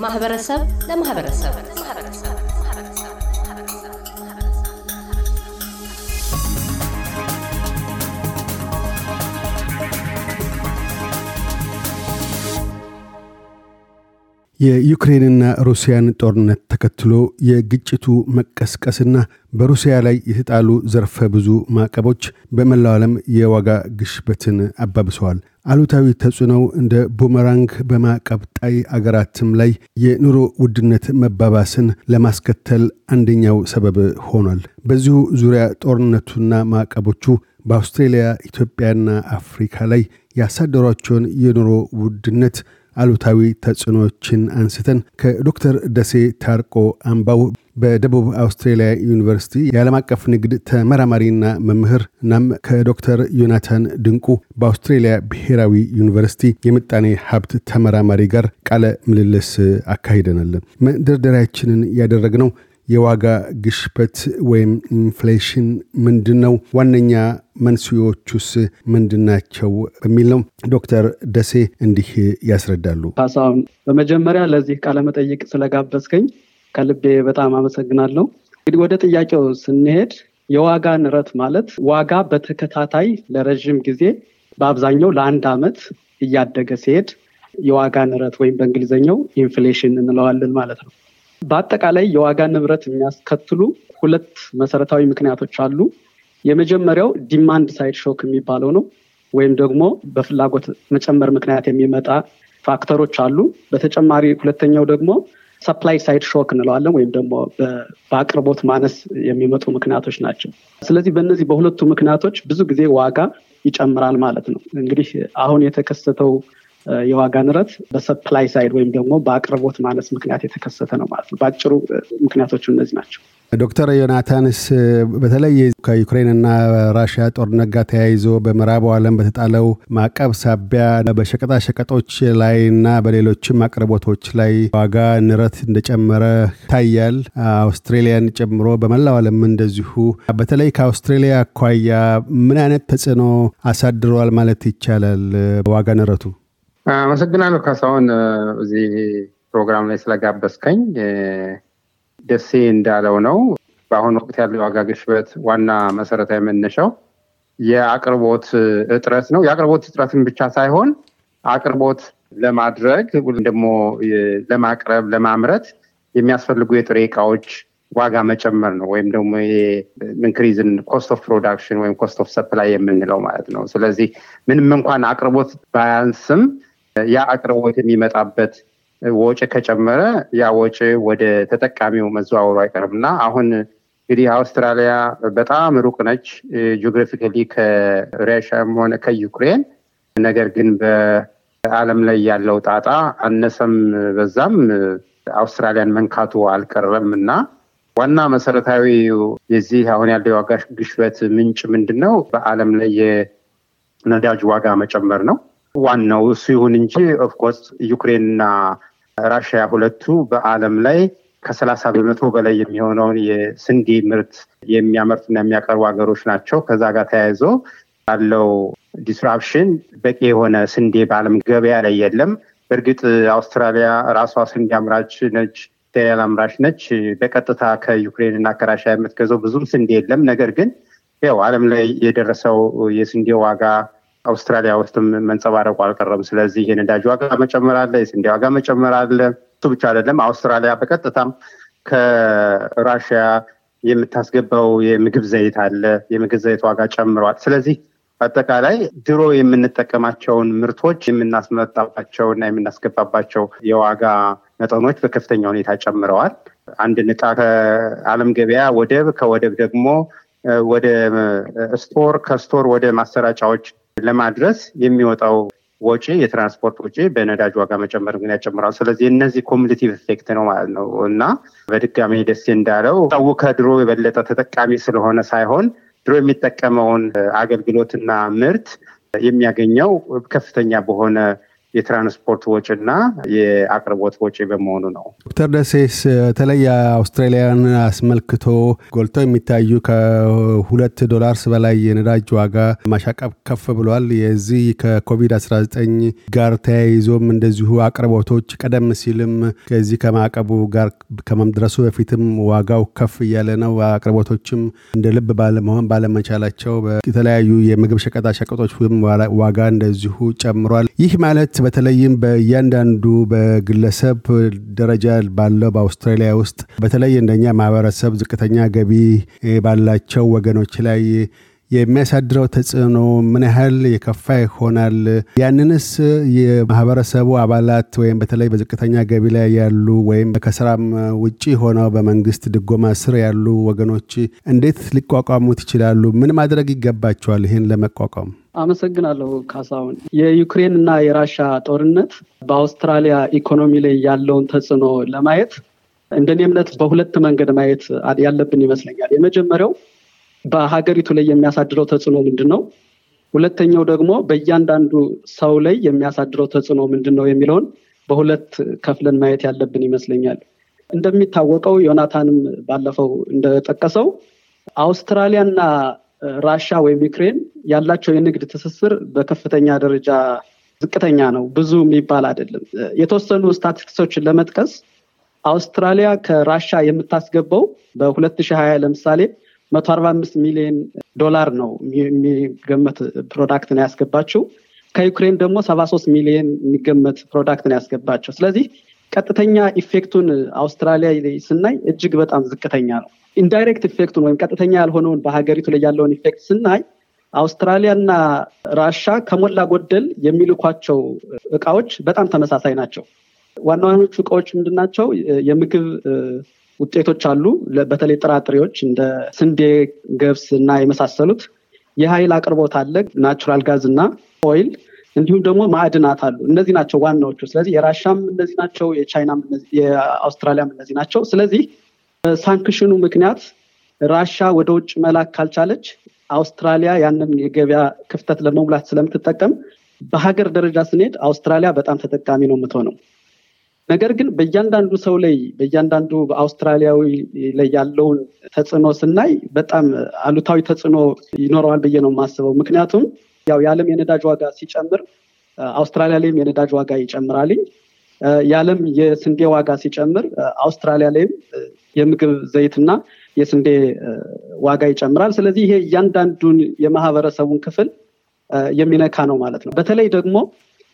ከማህበረሰብ ለማህበረሰብ የዩክሬንና ሩሲያን ጦርነት ተከትሎ የግጭቱ መቀስቀስና በሩሲያ ላይ የተጣሉ ዘርፈ ብዙ ማዕቀቦች በመላው ዓለም የዋጋ ግሽበትን አባብሰዋል። አሉታዊ ተጽዕኖው እንደ ቡመራንግ በማዕቀብ ጣይ አገራትም ላይ የኑሮ ውድነት መባባስን ለማስከተል አንደኛው ሰበብ ሆኗል። በዚሁ ዙሪያ ጦርነቱና ማዕቀቦቹ በአውስትሬልያ፣ ኢትዮጵያና አፍሪካ ላይ ያሳደሯቸውን የኑሮ ውድነት አሉታዊ ተጽዕኖዎችን አንስተን ከዶክተር ደሴ ታርቆ አምባው በደቡብ አውስትሬልያ ዩኒቨርሲቲ የዓለም አቀፍ ንግድ ተመራማሪና መምህር እናም ከዶክተር ዮናታን ድንቁ በአውስትሬልያ ብሔራዊ ዩኒቨርሲቲ የምጣኔ ሀብት ተመራማሪ ጋር ቃለ ምልልስ አካሂደናል። መንደርደሪያችንን ያደረግነው የዋጋ ግሽበት ወይም inflation ምንድን ነው? ዋነኛ መንስኤዎቹስ ምንድናቸው? በሚል ነው። ዶክተር ደሴ እንዲህ ያስረዳሉ። ካሳሁን፣ በመጀመሪያ ለዚህ ቃለመጠይቅ ስለጋበዝከኝ ከልቤ በጣም አመሰግናለሁ። እንግዲህ ወደ ጥያቄው ስንሄድ የዋጋ ንረት ማለት ዋጋ በተከታታይ ለረዥም ጊዜ በአብዛኛው ለአንድ ዓመት እያደገ ሲሄድ የዋጋ ንረት ወይም በእንግሊዝኛው inflation እንለዋለን ማለት ነው። በአጠቃላይ የዋጋ ንረት የሚያስከትሉ ሁለት መሰረታዊ ምክንያቶች አሉ። የመጀመሪያው demand side shock የሚባለው ነው፣ ወይም ደግሞ በፍላጎት መጨመር ምክንያት የሚመጣ factor ኦች አሉ። በተጨማሪ ሁለተኛው ደግሞ supply side shock እንለዋለን፣ ወይም ደግሞ በአቅርቦት ማነስ የሚመጡ ምክንያቶች ናቸው። ስለዚህ በእነዚህ በሁለቱ ምክንያቶች ብዙ ጊዜ ዋጋ ይጨምራል ማለት ነው። እንግዲህ አሁን የተከሰተው የዋጋ ንረት በ supply side ወይም ደግሞ በአቅርቦት ማነስ ምክንያት የተከሰተ ነው ማለት ነው። በአጭሩ ምክንያቶቹ እነዚህ ናቸው። ዶክተር ዮናታንስ በተለይ ከዩክሬንና ራሽያ ጦርነት ጋር ተያይዞ በምዕራቡ ዓለም በተጣለው ማዕቀብ ሳቢያ በሸቀጣሸቀጦች ላይ እና በሌሎችም አቅርቦቶች ላይ ዋጋ ንረት እንደጨመረ ይታያል። አውስትሬሊያን ጨምሮ በመላው ዓለም እንደዚሁ። በተለይ ከአውስትሬሊያ አኳያ ምን አይነት ተጽዕኖ አሳድረዋል ማለት ይቻላል ዋጋ ንረቱ? አመሰግናለሁ ካሳሁን እዚህ ፕሮግራም ላይ ስለጋበዝከኝ። ደሴ እንዳለው ነው። በአሁኑ ወቅት ያለው የዋጋ ግሽበት ዋና መሰረታዊ መነሻው የአቅርቦት እጥረት ነው። የአቅርቦት እጥረትን ብቻ ሳይሆን አቅርቦት ለማድረግ ደግሞ ለማቅረብ፣ ለማምረት የሚያስፈልጉ የጥሬ እቃዎች ዋጋ መጨመር ነው። ወይም ደግሞ increasing cost of production ወይም cost of supply የምንለው ማለት ነው። ስለዚህ ምንም እንኳን አቅርቦት ባያንስም ያ አቅርቦት የሚመጣበት ወጪ ከጨመረ ያ ወጪ ወደ ተጠቃሚው መዘዋወሩ አይቀርም እና አሁን እንግዲህ አውስትራሊያ በጣም ሩቅ ነች geographically ከራሽያም ሆነ ከዩክሬን። ነገር ግን በዓለም ላይ ያለው ጣጣ አነሰም በዛም አውስትራሊያን መንካቱ አልቀረም እና ዋና መሰረታዊ የዚህ አሁን ያለው የዋጋ ግሽበት ምንጭ ምንድን ነው? በዓለም ላይ የነዳጅ ዋጋ መጨመር ነው ዋናው እሱ ይሁን እንጂ of course ዩክሬንና ራሽያ ሁለቱ በዓለም ላይ ከሰላሳ በመቶ በላይ የሚሆነውን የስንዴ ምርት የሚያመርቱና የሚያቀርቡ ሀገሮች ናቸው። ከዛ ጋር ተያይዞ ያለው disruption በቂ የሆነ ስንዴ በዓለም ገበያ ላይ የለም። በእርግጥ አውስትራሊያ ራሷ ስንዴ አምራች ነች፣ cereal አምራች ነች። በቀጥታ ከዩክሬን እና ከራሽያ የምትገዛው ብዙም ስንዴ የለም። ነገር ግን ያው ዓለም ላይ የደረሰው የስንዴ ዋጋ አውስትራሊያ ውስጥም መንጸባረቁ አልቀረም። ስለዚህ የነዳጅ ዋጋ መጨመር አለ፣ የስንዴ ዋጋ መጨመር አለ። እሱ ብቻ አይደለም። አውስትራሊያ በቀጥታም ከራሽያ የምታስገባው የምግብ ዘይት አለ። የምግብ ዘይት ዋጋ ጨምሯል። ስለዚህ አጠቃላይ ድሮ የምንጠቀማቸውን ምርቶች የምናስመጣባቸው እና የምናስገባባቸው የዋጋ መጠኖች በከፍተኛ ሁኔታ ጨምረዋል። አንድ እቃ ከዓለም ገበያ ወደብ፣ ከወደብ ደግሞ ወደ store፣ ከ store ወደ ማሰራጫዎች ለማድረስ የሚወጣው ወጪ የትራንስፖርት ወጪ በነዳጅ ዋጋ መጨመር ግን ያጨምራል። ስለዚህ እነዚህ cumulative effect ነው ማለት ነው እና በድጋሚ ደሴ እንዳለው ሰው ከድሮ የበለጠ ተጠቃሚ ስለሆነ ሳይሆን ድሮ የሚጠቀመውን አገልግሎትና ምርት የሚያገኘው ከፍተኛ በሆነ የትራንስፖርት ወጪና የአቅርቦት ወጪ በመሆኑ ነው። ዶክተር ደሴስ በተለይ አውስትራሊያን አስመልክቶ ጎልተው የሚታዩ ከሁለት ዶላርስ በላይ የነዳጅ ዋጋ ማሻቀብ ከፍ ብሏል። የዚህ ከኮቪድ-19 ጋር ተያይዞም እንደዚሁ አቅርቦቶች ቀደም ሲልም ከዚህ ከማዕቀቡ ጋር ከመድረሱ በፊትም ዋጋው ከፍ እያለ ነው። አቅርቦቶችም እንደ ልብ ባለመሆን ባለመቻላቸው የተለያዩ የምግብ ሸቀጣ ሸቀጦች ዋጋ እንደዚሁ ጨምሯል። ይህ ማለት በተለይም በእያንዳንዱ በግለሰብ ደረጃ ባለው በአውስትራሊያ ውስጥ በተለይ እንደኛ ማህበረሰብ ዝቅተኛ ገቢ ባላቸው ወገኖች ላይ የሚያሳድረው ተጽዕኖ ምን ያህል የከፋ ይሆናል? ያንንስ የማህበረሰቡ አባላት ወይም በተለይ በዝቅተኛ ገቢ ላይ ያሉ ወይም ከስራም ውጪ ሆነው በመንግስት ድጎማ ስር ያሉ ወገኖች እንዴት ሊቋቋሙት ይችላሉ? ምን ማድረግ ይገባቸዋል ይህን ለመቋቋም? አመሰግናለሁ ካሳሁን። የዩክሬን እና የራሻ ጦርነት በአውስትራሊያ ኢኮኖሚ ላይ ያለውን ተጽዕኖ ለማየት እንደኔ እምነት በሁለት መንገድ ማየት ያለብን ይመስለኛል። የመጀመሪያው በሀገሪቱ ላይ የሚያሳድረው ተጽዕኖ ምንድን ነው? ሁለተኛው ደግሞ በእያንዳንዱ ሰው ላይ የሚያሳድረው ተጽዕኖ ምንድን ነው የሚለውን በሁለት ከፍለን ማየት ያለብን ይመስለኛል። እንደሚታወቀው ዮናታንም ባለፈው እንደጠቀሰው አውስትራሊያና ራሻ ወይም ዩክሬን ያላቸው የንግድ ትስስር በከፍተኛ ደረጃ ዝቅተኛ ነው። ብዙ የሚባል አይደለም። የተወሰኑ ስታቲስቲክሶችን ለመጥቀስ አውስትራሊያ ከራሻ የምታስገባው በ2020 ለምሳሌ መቶ አርባ አምስት ሚሊዮን ዶላር ነው የሚገመት product ነው ያስገባችው። ከዩክሬን ደግሞ ሰባ ሶስት ሚሊዮን የሚገመት product ነው ያስገባቸው። ስለዚህ ቀጥተኛ effect ኡን አውስትራሊያ ስናይ እጅግ በጣም ዝቅተኛ ነው። indirect effect ኡን ወይም ቀጥተኛ ያልሆነውን በሀገሪቱ ላይ ያለውን effect ስናይ አውስትራሊያ እና ራሻ ከሞላ ጎደል የሚልኳቸው እቃዎች በጣም ተመሳሳይ ናቸው። ዋና ዋኖቹ እቃዎች ምንድን? የምግብ ውጤቶች አሉ። በተለይ ጥራጥሬዎች እንደ ስንዴ፣ ገብስ እና የመሳሰሉት። የኃይል አቅርቦት አለ፣ natural gas እና oil እንዲሁም ደግሞ ማዕድናት አሉ። እነዚህ ናቸው ዋናዎቹ። ስለዚህ የራሻም እነዚህ ናቸው፣ የቻይናም የአውስትራሊያም እነዚህ ናቸው። ስለዚህ በ sanction ኡ ምክንያት ራሻ ወደ ውጭ መላክ ካልቻለች አውስትራሊያ ያንን የገበያ ክፍተት ለመሙላት ስለምትጠቀም በሀገር ደረጃ ስንሄድ አውስትራሊያ በጣም ተጠቃሚ ነው የምትሆነው። ነገር ግን በእያንዳንዱ ሰው ላይ በእያንዳንዱ በአውስትራሊያዊ ላይ ያለውን ተጽዕኖ ስናይ በጣም አሉታዊ ተጽዕኖ ይኖረዋል ብዬ ነው የማስበው። ምክንያቱም ያው የዓለም የነዳጅ ዋጋ ሲጨምር አውስትራሊያ ላይም የነዳጅ ዋጋ ይጨምራልኝ። የዓለም የስንዴ ዋጋ ሲጨምር አውስትራሊያ ላይም የምግብ ዘይትና የስንዴ ዋጋ ይጨምራል። ስለዚህ ይሄ እያንዳንዱን የማህበረሰቡን ክፍል የሚነካ ነው ማለት ነው። በተለይ ደግሞ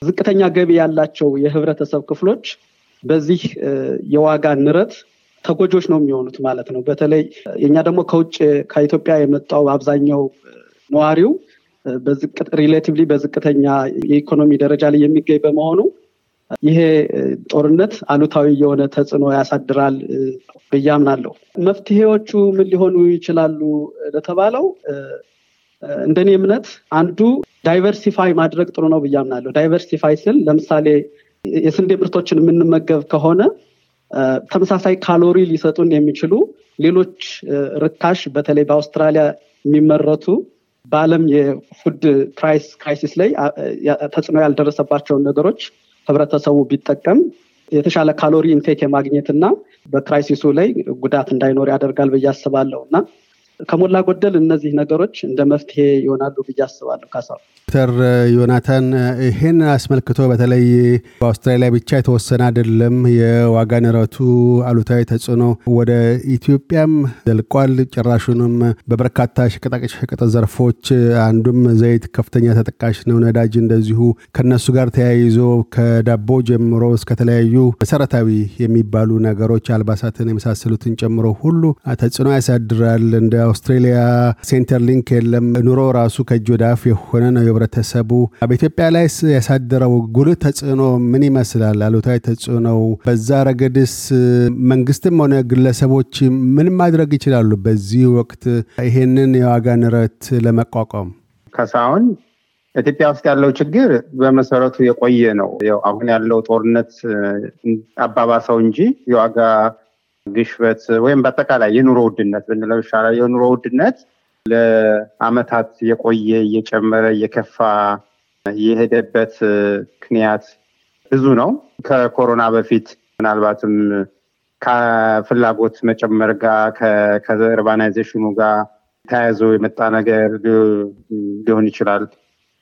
ዝቅተኛ ገቢ ያላቸው የህብረተሰብ ክፍሎች በዚህ የዋጋ ንረት ተጎጆች ነው የሚሆኑት ማለት ነው። በተለይ የኛ ደግሞ ከውጭ ከኢትዮጵያ የመጣው አብዛኛው ነዋሪው relatively በዝቅተኛ የኢኮኖሚ ደረጃ ላይ የሚገኝ በመሆኑ ይሄ ጦርነት አሉታዊ የሆነ ተጽዕኖ ያሳድራል ብዬ አምናለሁ። መፍትሄዎቹ ምን ሊሆኑ ይችላሉ ለተባለው እንደኔ እምነት አንዱ diversify ማድረግ ጥሩ ነው ብዬ አምናለሁ። diversify ስል ለምሳሌ የስንዴ ምርቶችን የምንመገብ ከሆነ ተመሳሳይ ካሎሪ ሊሰጡን የሚችሉ ሌሎች ርካሽ በተለይ በአውስትራሊያ የሚመረቱ በዓለም የ food price crisis ላይ ተጽዕኖ ያልደረሰባቸውን ነገሮች ህብረተሰቡ ቢጠቀም የተሻለ calorie intake የማግኘት እና በ crisis ኡ ላይ ጉዳት እንዳይኖር ያደርጋል ብዬ አስባለሁ። እና ከሞላ ጎደል እነዚህ ነገሮች እንደ መፍትሄ ይሆናሉ ብዬ አስባለሁ። ካሳ ዶክተር ዮናታን ይህን አስመልክቶ በተለይ በአውስትራሊያ ብቻ የተወሰነ አይደለም። የዋጋ ንረቱ አሉታዊ ተጽዕኖ ወደ ኢትዮጵያም ዘልቋል። ጭራሹንም በበርካታ ሸቀጣሸቀጥ ዘርፎች አንዱም ዘይት ከፍተኛ ተጠቃሽ ነው። ነዳጅ እንደዚሁ ከነሱ ጋር ተያይዞ ከዳቦ ጀምሮ እስከተለያዩ መሰረታዊ የሚባሉ ነገሮች አልባሳትን የመሳሰሉትን ጨምሮ ሁሉ ተጽዕኖ ያሳድራል። እንደ አውስትሬሊያ Centrelink የለም። ኑሮ ራሱ ከእጅ ወደ አፍ የሆነ ነው የህብረተሰቡ። በኢትዮጵያ ላይ ያሳደረው ጉልህ ተጽዕኖ ምን ይመስላል? አሉታዊ ተጽዕኖው በዛ ረገድስ መንግስትም ሆነ ግለሰቦች ምን ማድረግ ይችላሉ? በዚህ ወቅት ይሄንን የዋጋ ንረት ለመቋቋም ከሳሁን ኢትዮጵያ ውስጥ ያለው ችግር በመሰረቱ የቆየ ነው። አሁን ያለው ጦርነት አባባሰው እንጂ የዋጋ ግሽበት ወይም በአጠቃላይ የኑሮ ውድነት ብንለው ይሻላል። የኑሮ ውድነት ለአመታት የቆየ እየጨመረ እየከፋ የሄደበት ምክንያት ብዙ ነው። ከኮሮና በፊት ምናልባትም ከፍላጎት መጨመር ጋር ከርባናይዜሽኑ ጋር ተያይዞ የመጣ ነገር ሊሆን ይችላል።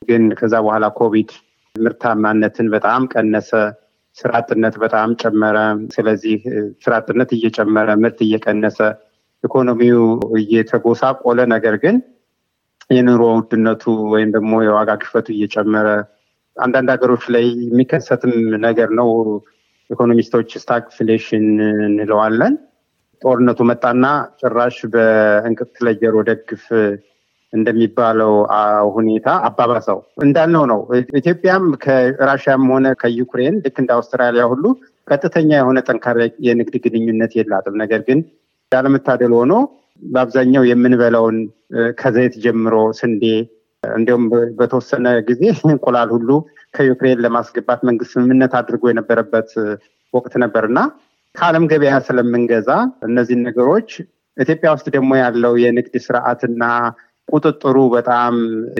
ግን ከዛ በኋላ ኮቪድ ምርታማነትን በጣም ቀነሰ። ስራ አጥነት በጣም ጨመረ። ስለዚህ ስራ አጥነት እየጨመረ ምርት እየቀነሰ ኢኮኖሚው እየተጎሳቆለ ነገር ግን የኑሮ ውድነቱ ወይም ደግሞ የዋጋ ግሽበቱ እየጨመረ አንዳንድ ሀገሮች ላይ የሚከሰትም ነገር ነው። ኢኮኖሚስቶች stagflation እንለዋለን። ጦርነቱ መጣና ጭራሽ በእንቅርት ላይ ደግፍ እንደሚባለው ሁኔታ አባባሰው እንዳልነው ነው። ኢትዮጵያም ከራሽያም ሆነ ከዩክሬን ልክ እንደ አውስትራሊያ ሁሉ ቀጥተኛ የሆነ ጠንካራ የንግድ ግንኙነት የላትም። ነገር ግን ያለመታደል ሆኖ በአብዛኛው የምንበላውን ከዘይት ጀምሮ ስንዴ፣ እንዲሁም በተወሰነ ጊዜ እንቁላል ሁሉ ከዩክሬን ለማስገባት መንግስት ስምምነት አድርጎ የነበረበት ወቅት ነበር እና ከዓለም ገበያ ስለምንገዛ እነዚህን ነገሮች ኢትዮጵያ ውስጥ ደግሞ ያለው የንግድ ስርዓትና ቁጥጥሩ በጣም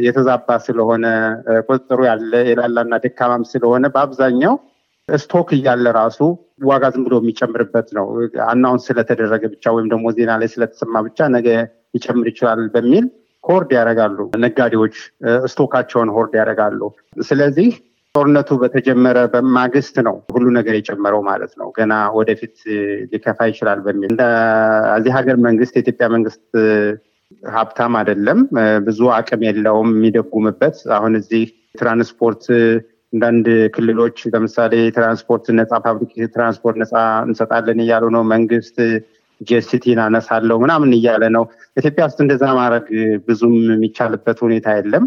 የተዛባ ስለሆነ ቁጥጥሩ ያለ የላላና ደካማም ስለሆነ በአብዛኛው stock እያለ ራሱ ዋጋ ዝም ብሎ የሚጨምርበት ነው። announce ስለተደረገ ብቻ ወይም ደግሞ ዜና ላይ ስለተሰማ ብቻ ነገ ሊጨምር ይችላል በሚል hoard ያደርጋሉ። ነጋዴዎች stock ኣቸውን hoard ያደርጋሉ። ስለዚህ ጦርነቱ በተጀመረ በማግስት ነው ሁሉ ነገር የጨመረው ማለት ነው። ገና ወደፊት ሊከፋ ይችላል በሚል እዚህ ሀገር መንግስት የኢትዮጵያ መንግስት ሀብታም አይደለም፣ ብዙ አቅም የለውም የሚደጉምበት። አሁን እዚህ ትራንስፖርት አንዳንድ ክልሎች ለምሳሌ ትራንስፖርት ነፃ public transport ነፃ እንሰጣለን እያሉ ነው። መንግስት GST ን አነሳለው ምናምን እያለ ነው። ኢትዮጵያ ውስጥ እንደዛ ማድረግ ብዙም የሚቻልበት ሁኔታ የለም።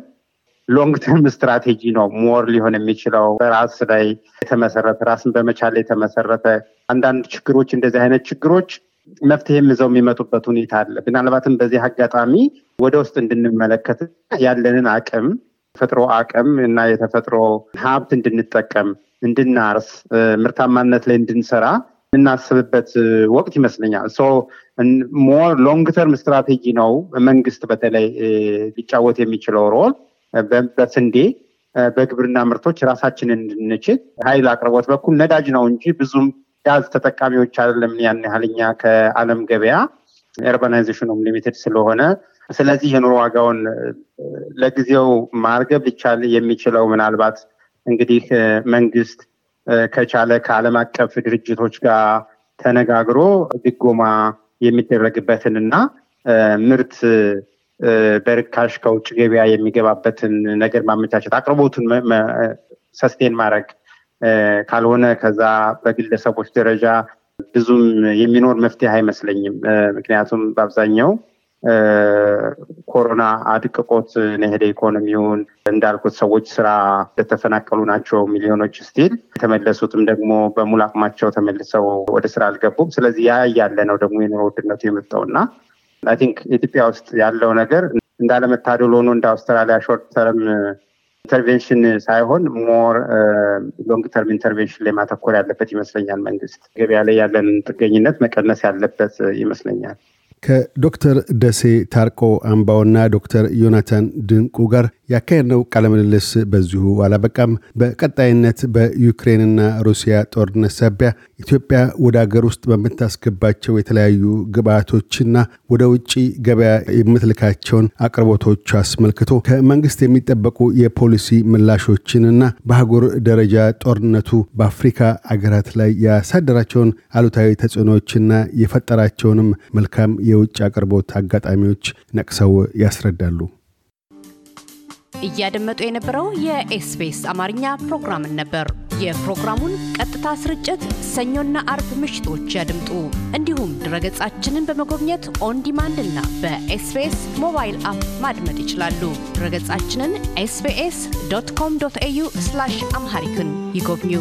long term strategy ነው more ሊሆን የሚችለው በራስ ላይ የተመሰረተ ራስን በመቻል የተመሰረተ አንዳንድ ችግሮች እንደዚህ አይነት ችግሮች መፍትሄም ይዘው የሚመጡበት ሁኔታ አለ። ምናልባትም በዚህ አጋጣሚ ወደ ውስጥ እንድንመለከት ያለንን አቅም ተፈጥሮ አቅም እና የተፈጥሮ ሀብት እንድንጠቀም፣ እንድናርስ፣ ምርታማነት ላይ እንድንሰራ የምናስብበት ወቅት ይመስለኛል። more long term strategy ነው መንግስት በተለይ ሊጫወት የሚችለው role በስንዴ በግብርና ምርቶች ራሳችንን እንድንችል ኃይል አቅርቦት በኩል ነዳጅ ነው እንጂ ብዙም ጋዝ ተጠቃሚዎች አይደለም። ያን ያህልኛ ከዓለም ገበያ ኤርባናይዜሽኑም ሊሚትድ ስለሆነ ስለዚህ የኑሮ ዋጋውን ለጊዜው ማርገብ ሊቻል የሚችለው ምናልባት እንግዲህ መንግስት ከቻለ ከዓለም አቀፍ ድርጅቶች ጋር ተነጋግሮ ድጎማ የሚደረግበትን እና ምርት በርካሽ ከውጭ ገበያ የሚገባበትን ነገር ማመቻቸት፣ አቅርቦቱን ሰስቴን ማድረግ ካልሆነ ከዛ በግለሰቦች ደረጃ ብዙም የሚኖር መፍትሄ አይመስለኝም። ምክንያቱም በአብዛኛው ኮሮና አድቅቆት ነሄደ ኢኮኖሚውን እንዳልኩት ሰዎች ስራ የተፈናቀሉ ናቸው ሚሊዮኖች still የተመለሱትም ደግሞ በሙሉ አቅማቸው ተመልሰው ወደ ስራ አልገቡም። ስለዚህ ያ እያለ ነው ደግሞ የኑሮ ውድነቱ የመጣው I think ኢትዮጵያ ውስጥ ያለው ነገር እንዳለመታደል ሆኖ እንደ አውስትራሊያ short term intervention ሳይሆን more long term intervention ላይ ማተኮር ያለበት ይመስለኛል። መንግስት ገበያ ላይ ያለን ጥገኝነት መቀነስ ያለበት ይመስለኛል። ከዶክተር ደሴ ታርቆ አምባውና ዶክተር ዮናታን ድንቁ ጋር ያካሄድነው ቃለምልልስ በዚሁ አላበቃም። በቀጣይነት በዩክሬንና ሩሲያ ጦርነት ሳቢያ ኢትዮጵያ ወደ አገር ውስጥ በምታስገባቸው የተለያዩ ግብአቶችና ወደ ውጭ ገበያ የምትልካቸውን አቅርቦቶች አስመልክቶ ከመንግስት የሚጠበቁ የፖሊሲ ምላሾችንና በአህጉር ደረጃ ጦርነቱ በአፍሪካ አገራት ላይ ያሳደራቸውን አሉታዊ ተጽዕኖዎችና የፈጠራቸውንም መልካም የውጭ አቅርቦት አጋጣሚዎች ነቅሰው ያስረዳሉ። እያደመጡ የነበረው የኤስቢኤስ አማርኛ ፕሮግራምን ነበር። የፕሮግራሙን ቀጥታ ስርጭት ሰኞና አርብ ምሽቶች ያድምጡ። እንዲሁም ድረገጻችንን በመጎብኘት on demand እና በ SBS mobile app ማድመጥ ይችላሉ። ድረገጻችንን SBS dot com dot au Amharic ን ይጎብኙ።